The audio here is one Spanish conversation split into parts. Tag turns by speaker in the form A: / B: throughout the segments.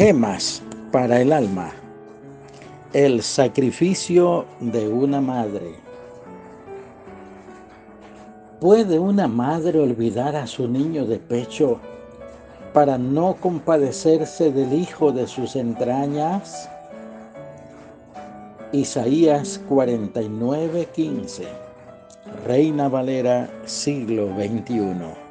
A: Gemas para el alma. El sacrificio de una madre. ¿Puede una madre olvidar a su niño de pecho para no compadecerse del hijo de sus entrañas? Isaías 49:15 Reina Valera, siglo XXI.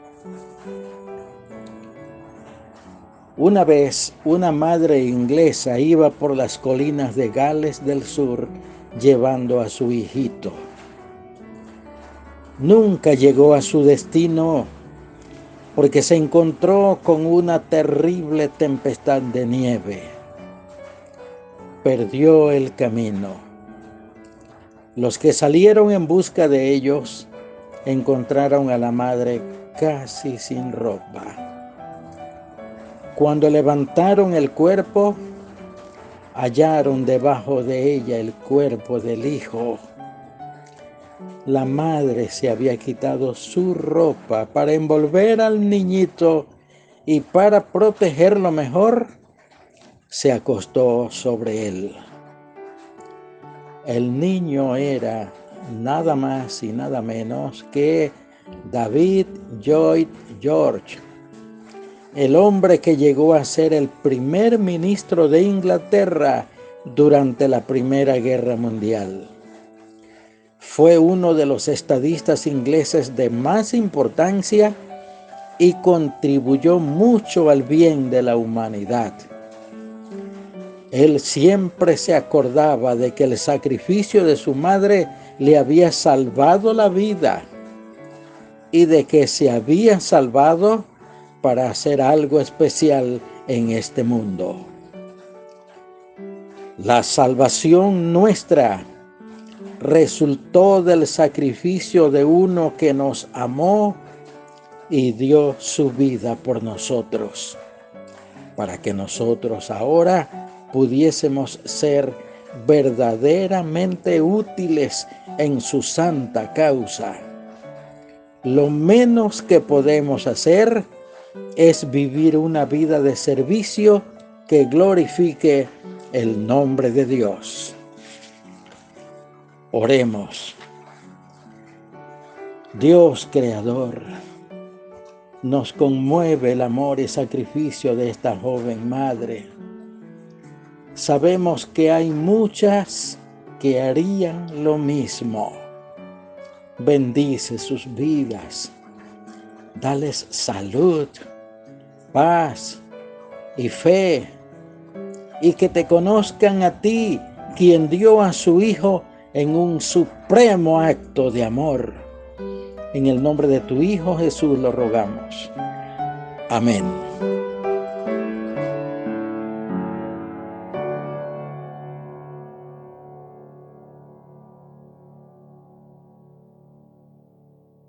A: Una vez una madre inglesa iba por las colinas de Gales del Sur llevando a su hijito. Nunca llegó a su destino porque se encontró con una terrible tempestad de nieve. Perdió el camino. Los que salieron en busca de ellos encontraron a la madre casi sin ropa. Cuando levantaron el cuerpo, hallaron debajo de ella el cuerpo del hijo. La madre se había quitado su ropa para envolver al niñito y para protegerlo mejor, se acostó sobre él. El niño era nada más y nada menos que David Lloyd George el hombre que llegó a ser el primer ministro de Inglaterra durante la Primera Guerra Mundial. Fue uno de los estadistas ingleses de más importancia y contribuyó mucho al bien de la humanidad. Él siempre se acordaba de que el sacrificio de su madre le había salvado la vida y de que se había salvado para hacer algo especial en este mundo. La salvación nuestra resultó del sacrificio de uno que nos amó y dio su vida por nosotros, para que nosotros ahora pudiésemos ser verdaderamente útiles en su santa causa. Lo menos que podemos hacer es vivir una vida de servicio que glorifique el nombre de Dios. Oremos. Dios Creador, nos conmueve el amor y sacrificio de esta joven madre. Sabemos que hay muchas que harían lo mismo. Bendice sus vidas dales salud, paz y fe, y que te conozcan a ti, quien dio a su Hijo en un supremo acto de amor. En el nombre de tu Hijo Jesús lo rogamos. Amén.